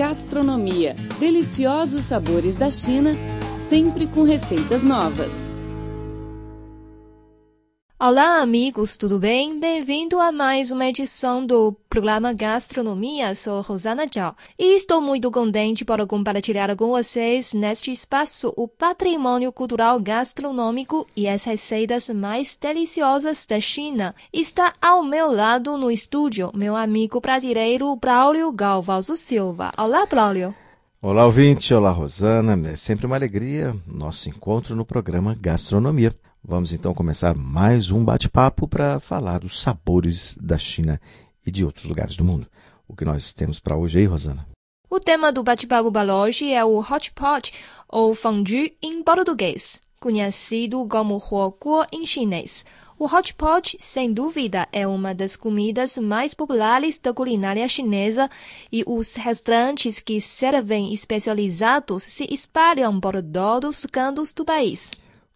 Gastronomia. Deliciosos sabores da China, sempre com receitas novas. Olá, amigos, tudo bem? Bem-vindo a mais uma edição do programa Gastronomia. Sou Rosana Zhao e estou muito contente para compartilhar com vocês neste espaço o patrimônio cultural gastronômico e as receitas mais deliciosas da China. Está ao meu lado no estúdio meu amigo brasileiro Braulio Galvalso Silva. Olá, Braulio. Olá, ouvinte. Olá, Rosana. É sempre uma alegria nosso encontro no programa Gastronomia. Vamos então começar mais um bate-papo para falar dos sabores da China e de outros lugares do mundo. O que nós temos para hoje aí, Rosana? O tema do bate-papo para é o hot pot, ou fondue em português, conhecido como huoguo em chinês. O hot pot, sem dúvida, é uma das comidas mais populares da culinária chinesa e os restaurantes que servem especializados se espalham por todos os cantos do país.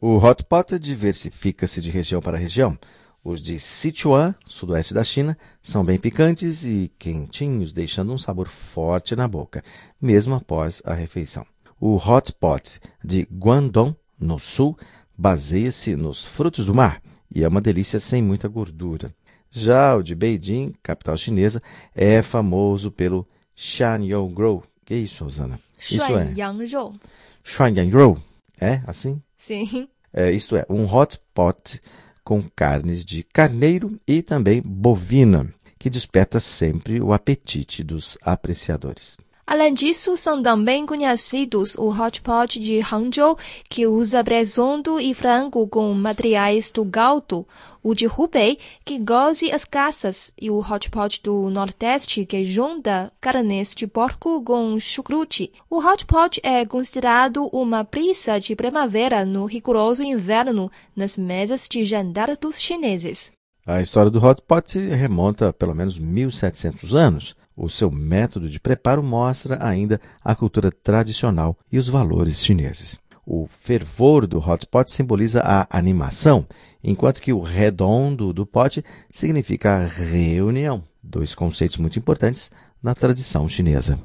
O hot pot diversifica-se de região para região. Os de Sichuan, sudoeste da China, são bem picantes e quentinhos, deixando um sabor forte na boca, mesmo após a refeição. O hot pot de Guangdong, no sul, baseia-se nos frutos do mar e é uma delícia sem muita gordura. Já o de Beijing, capital chinesa, é famoso pelo Shanyangrou. Que é isso, Rosana? Isso é. Shanyangrou. É assim? Sim. É, isto é, um hot pot com carnes de carneiro e também bovina, que desperta sempre o apetite dos apreciadores. Além disso, são também conhecidos o hot pot de Hangzhou, que usa presunto e frango com materiais do galto, o de Hubei, que goze as caças, e o hot pot do Nordeste, que junta carnes de porco com chucrute. O hot pot é considerado uma brisa de primavera no rigoroso inverno nas mesas de jantar dos chineses. A história do hot pot remonta a pelo menos 1700 anos. O seu método de preparo mostra ainda a cultura tradicional e os valores chineses. O fervor do hot pot simboliza a animação, enquanto que o redondo do pote significa reunião. Dois conceitos muito importantes na tradição chinesa.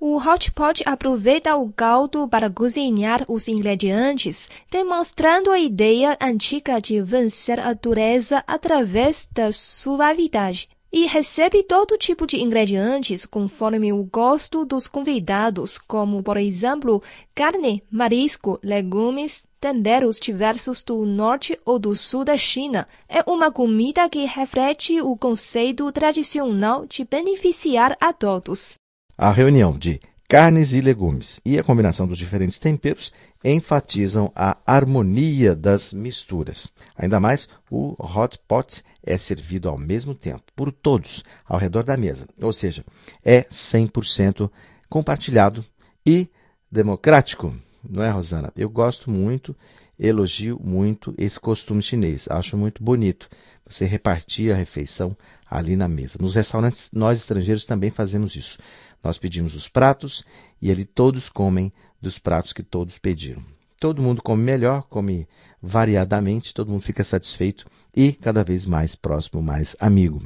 O hot pot aproveita o caldo para cozinhar os ingredientes, demonstrando a ideia antiga de vencer a dureza através da suavidade e recebe todo tipo de ingredientes conforme o gosto dos convidados, como, por exemplo, carne, marisco, legumes, temperos diversos do norte ou do sul da China. É uma comida que reflete o conceito tradicional de beneficiar a todos. A reunião de carnes e legumes e a combinação dos diferentes temperos enfatizam a harmonia das misturas. Ainda mais, o hot pot é servido ao mesmo tempo por todos ao redor da mesa, ou seja, é 100% compartilhado e democrático, não é, Rosana? Eu gosto muito, elogio muito esse costume chinês, acho muito bonito você repartir a refeição ali na mesa. Nos restaurantes, nós estrangeiros também fazemos isso. Nós pedimos os pratos e ali todos comem dos pratos que todos pediram. Todo mundo come melhor, come variadamente, todo mundo fica satisfeito e cada vez mais próximo, mais amigo.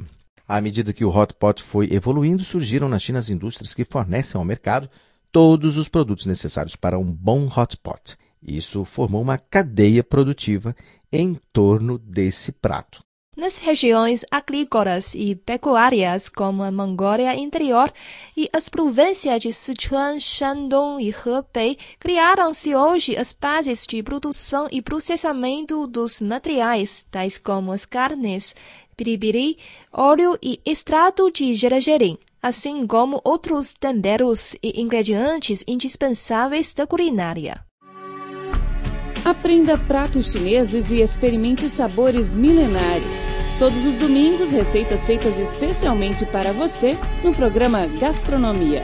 À medida que o hot pot foi evoluindo, surgiram na China as indústrias que fornecem ao mercado todos os produtos necessários para um bom hot pot. Isso formou uma cadeia produtiva em torno desse prato. Nas regiões agrícolas e pecuárias, como a Mongólia Interior e as províncias de Sichuan, Shandong e Hebei, criaram-se hoje as bases de produção e processamento dos materiais, tais como as carnes, piripiri, óleo e extrato de gergelim, assim como outros temperos e ingredientes indispensáveis da culinária. Aprenda pratos chineses e experimente sabores milenares. Todos os domingos, receitas feitas especialmente para você no programa Gastronomia.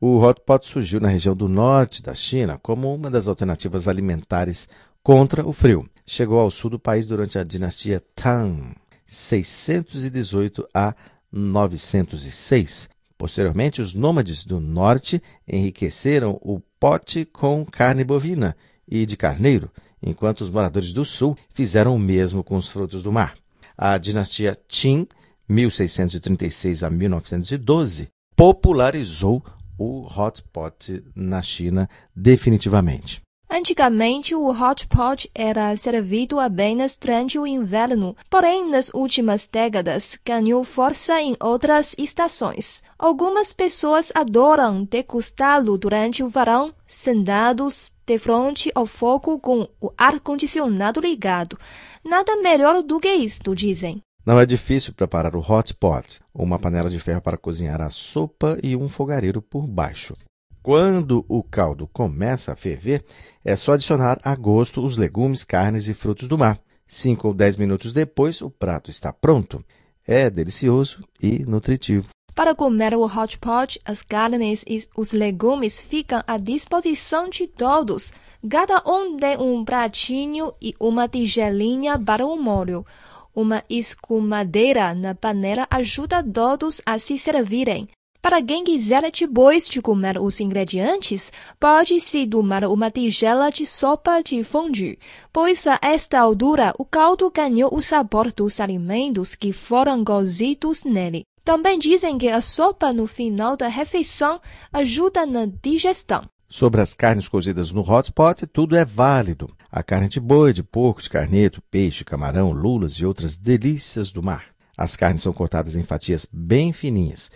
O hot pot surgiu na região do norte da China como uma das alternativas alimentares contra o frio. Chegou ao sul do país durante a dinastia Tang, 618 a 906. Posteriormente, os nômades do norte enriqueceram o pote com carne bovina e de carneiro, enquanto os moradores do sul fizeram o mesmo com os frutos do mar. A dinastia Qin, 1636 a 1912, popularizou o hot pot na China definitivamente. Antigamente, o hot pot era servido apenas durante o inverno, porém, nas últimas décadas, ganhou força em outras estações. Algumas pessoas adoram degustá-lo durante o verão, sentados de frente ao fogo com o ar-condicionado ligado. Nada melhor do que isto, dizem. Não é difícil preparar o hot pot, uma panela de ferro para cozinhar a sopa e um fogareiro por baixo. Quando o caldo começa a ferver, é só adicionar a gosto os legumes, carnes e frutos do mar. Cinco ou dez minutos depois, o prato está pronto. É delicioso e nutritivo. Para comer o hot pot, as carnes e os legumes ficam à disposição de todos. Cada um tem um pratinho e uma tigelinha para o molho. Uma escumadeira na panela ajuda todos a se servirem. Para quem quiser depois de comer os ingredientes, pode-se tomar uma tigela de sopa de fondue, pois a esta altura o caldo ganhou o sabor dos alimentos que foram cozidos nele. Também dizem que a sopa no final da refeição ajuda na digestão. Sobre as carnes cozidas no hot pot, tudo é válido. A carne de boi, de porco, de carneto, peixe, camarão, lulas e outras delícias do mar. As carnes são cortadas em fatias bem fininhas.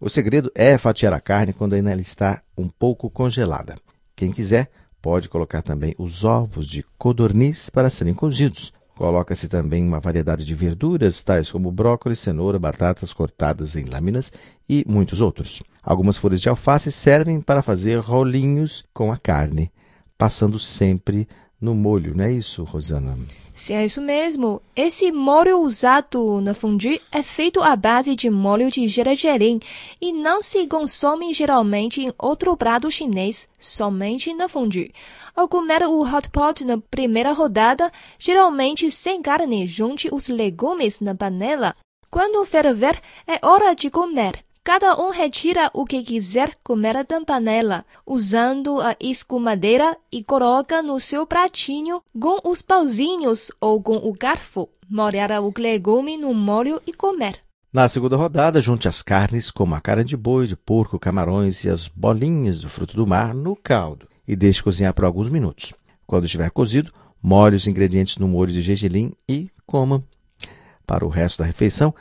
O segredo é fatiar a carne quando ainda ela está um pouco congelada. Quem quiser pode colocar também os ovos de codorniz para serem cozidos. Coloca-se também uma variedade de verduras, tais como brócolis, cenoura, batatas cortadas em lâminas e muitos outros. Algumas folhas de alface servem para fazer rolinhos com a carne, passando sempre no molho, não é isso, Rosana? Sim, é isso mesmo. Esse molho usado na fondue é feito à base de molho de gergelim e não se consome geralmente em outro prato chinês, somente na fondue. Ao comer o hot pot na primeira rodada, geralmente sem carne, junte os legumes na panela. Quando ferver, é hora de comer. Cada um retira o que quiser comer da panela, usando a escumadeira e coloca no seu pratinho com os pauzinhos ou com o garfo. Molhar o legume no molho e comer. Na segunda rodada, junte as carnes, como a carne de boi, de porco, camarões e as bolinhas do fruto do mar no caldo e deixe cozinhar por alguns minutos. Quando estiver cozido, molhe os ingredientes no molho de gergelim e coma. Para o resto da refeição,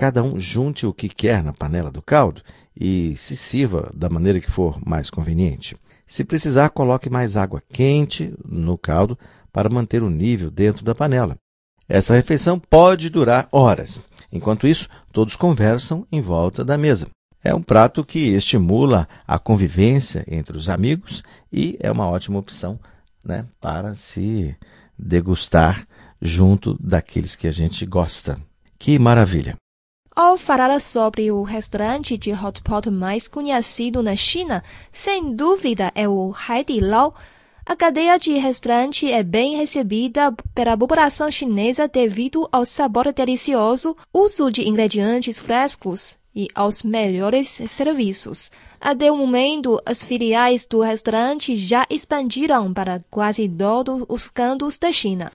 Cada um junte o que quer na panela do caldo e se sirva da maneira que for mais conveniente. Se precisar, coloque mais água quente no caldo para manter o nível dentro da panela. Essa refeição pode durar horas. Enquanto isso, todos conversam em volta da mesa. É um prato que estimula a convivência entre os amigos e é uma ótima opção né, para se degustar junto daqueles que a gente gosta. Que maravilha! Ao falar sobre o restaurante de hot pot mais conhecido na China, sem dúvida é o Haidilao. A cadeia de restaurante é bem recebida pela população chinesa devido ao sabor delicioso, uso de ingredientes frescos e aos melhores serviços. Até o momento, as filiais do restaurante já expandiram para quase todos os cantos da China.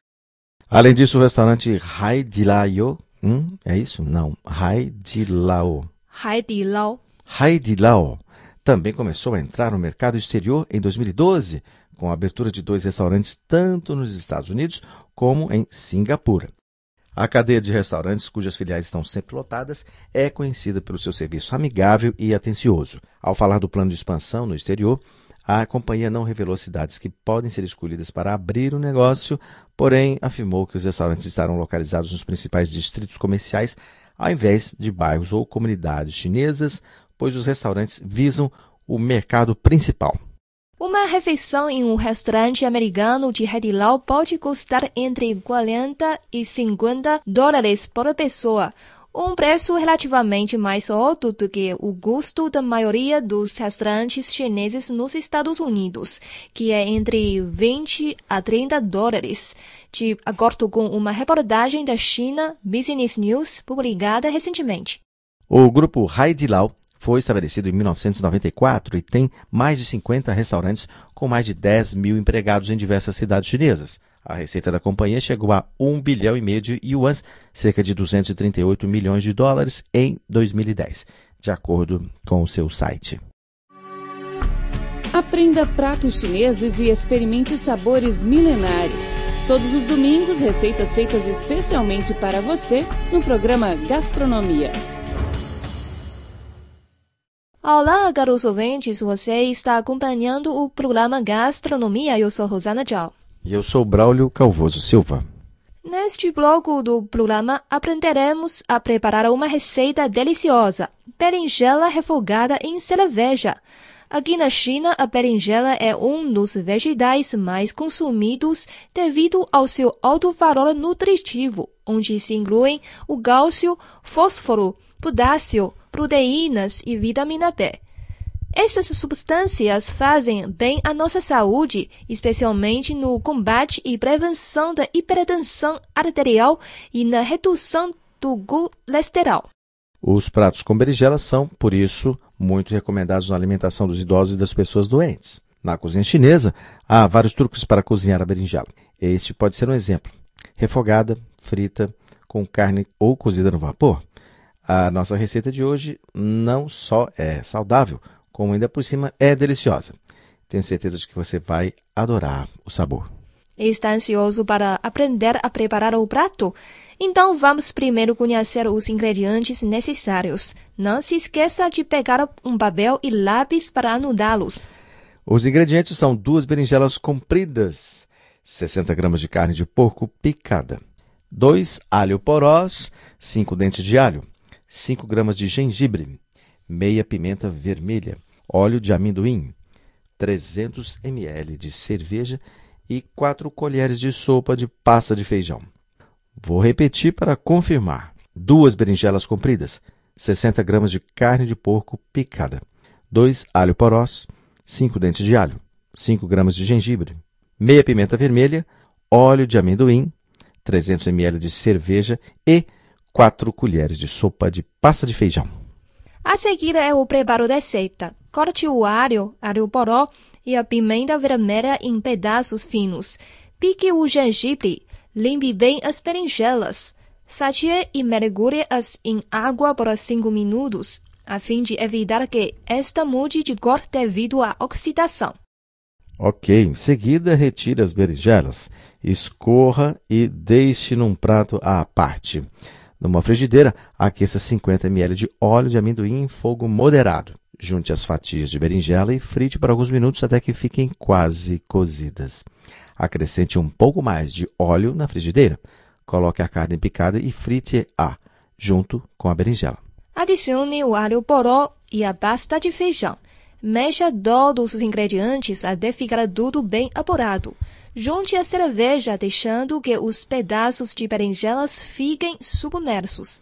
Além disso, o restaurante Haidilao Hum, é isso? Não. Haidilao. Haidilao. Haidilao também começou a entrar no mercado exterior em 2012, com a abertura de dois restaurantes tanto nos Estados Unidos como em Singapura. A cadeia de restaurantes, cujas filiais estão sempre lotadas, é conhecida pelo seu serviço amigável e atencioso. Ao falar do plano de expansão no exterior, a companhia não revelou cidades que podem ser escolhidas para abrir o negócio, porém afirmou que os restaurantes estarão localizados nos principais distritos comerciais, ao invés de bairros ou comunidades chinesas, pois os restaurantes visam o mercado principal. Uma refeição em um restaurante americano de Haidilao pode custar entre 40 e 50 dólares por pessoa, um preço relativamente mais alto do que o custo da maioria dos restaurantes chineses nos Estados Unidos, que é entre 20 a 30 dólares, de acordo com uma reportagem da China Business News publicada recentemente. O grupo Haidilao foi estabelecido em 1994 e tem mais de 50 restaurantes com mais de 10 mil empregados em diversas cidades chinesas. A receita da companhia chegou a 1 bilhão e meio de yuans, cerca de 238 milhões de dólares, em 2010. de acordo com o seu site. Aprenda pratos chineses e experimente sabores milenares. Todos os domingos, receitas feitas especialmente para você no programa Gastronomia. Olá, caros ouvintes, você está acompanhando o programa Gastronomia. Eu sou Rosana Zhao. E eu sou Braulio Calvoso Silva. Neste bloco do programa, aprenderemos a preparar uma receita deliciosa: berinjela refogada em cerveja. Aqui na China, a berinjela é um dos vegetais mais consumidos devido ao seu alto valor nutritivo, onde se incluem o cálcio, fósforo, potássio, proteínas e vitamina B. Essas substâncias fazem bem à nossa saúde, especialmente no combate e prevenção da hipertensão arterial e na redução do colesterol. Os pratos com berinjela são, por isso, muito recomendados na alimentação dos idosos e das pessoas doentes. Na cozinha chinesa, há vários truques para cozinhar a berinjela. Este pode ser um exemplo: refogada, frita, com carne ou cozida no vapor. A nossa receita de hoje não só é saudável, como ainda por cima é deliciosa. Tenho certeza de que você vai adorar o sabor. Está ansioso para aprender a preparar o prato? Então vamos primeiro conhecer os ingredientes necessários. Não se esqueça de pegar um papel e lápis para anotá-los. Os ingredientes são duas berinjelas compridas, 60 gramas de carne de porco picada, 2 alho porós, 5 dentes de alho, 5 gramas de gengibre, meia pimenta vermelha, óleo de amendoim, 300 ml de cerveja e 4 colheres de sopa de pasta de feijão. Vou repetir para confirmar. Duas berinjelas compridas, 60 gramas de carne de porco picada, 2 alho porós, 5 dentes de alho, 5 gramas de gengibre, meia pimenta vermelha, óleo de amendoim, 300 ml de cerveja e 4 colheres de sopa de pasta de feijão. A seguir é o preparo da receita. Corte o alho, alho poró e a pimenta vermelha em pedaços finos. Pique o gengibre Limpe bem as berinjelas. Fatie e mergulhe-as em água por 5 minutos, a fim de evitar que esta mude de cor devido à oxidação. Ok, em seguida retire as berinjelas, escorra e deixe num prato à parte. Numa frigideira, aqueça 50 ml de óleo de amendoim em fogo moderado. Junte as fatias de berinjela e frite por alguns minutos até que fiquem quase cozidas. Acrescente um pouco mais de óleo na frigideira. Coloque a carne picada e frite-a junto com a berinjela. Adicione o alho poró e a pasta de feijão. Mexa todos os ingredientes até ficar tudo bem apurado. Junte a cerveja, deixando que os pedaços de berinjelas fiquem submersos.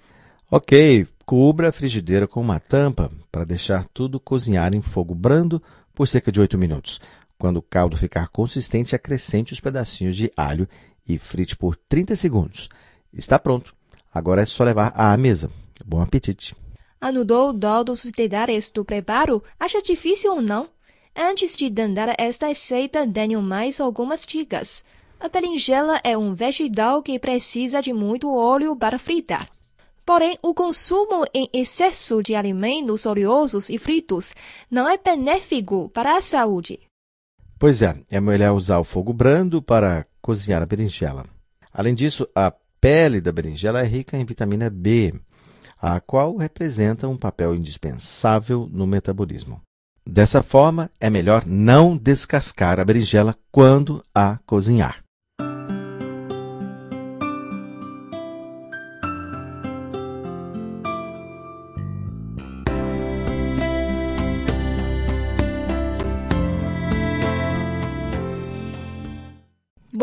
Ok, cubra a frigideira com uma tampa para deixar tudo cozinhar em fogo brando por cerca de 8 minutos. Quando o caldo ficar consistente, acrescente os pedacinhos de alho e frite por 30 segundos. Está pronto. Agora é só levar à mesa. Bom apetite! Anudou todos os detalhes do preparo? Acha difícil ou não? Antes de tentar esta receita, tenho mais algumas dicas. A berinjela é um vegetal que precisa de muito óleo para fritar. Porém, o consumo em excesso de alimentos oleosos e fritos não é benéfico para a saúde. Pois é, é melhor usar o fogo brando para cozinhar a berinjela. Além disso, a pele da berinjela é rica em vitamina B, a qual representa um papel indispensável no metabolismo. Dessa forma, é melhor não descascar a berinjela quando a cozinhar.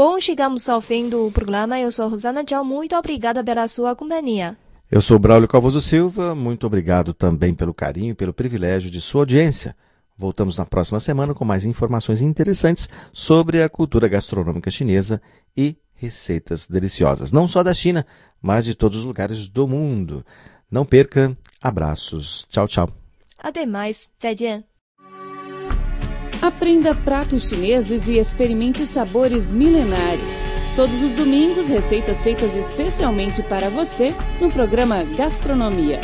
Bom, chegamos ao fim do programa. Eu sou Rosana Tchau. Muito obrigada pela sua companhia. Eu sou Braulio Calvoso Silva. Muito obrigado também pelo carinho e pelo privilégio de sua audiência. Voltamos na próxima semana com mais informações interessantes sobre a cultura gastronômica chinesa e receitas deliciosas, não só da China, mas de todos os lugares do mundo. Não perca. Abraços. Tchau, tchau. Até mais. 再见. Aprenda pratos chineses e experimente sabores milenares. Todos os domingos, receitas feitas especialmente para você no programa Gastronomia.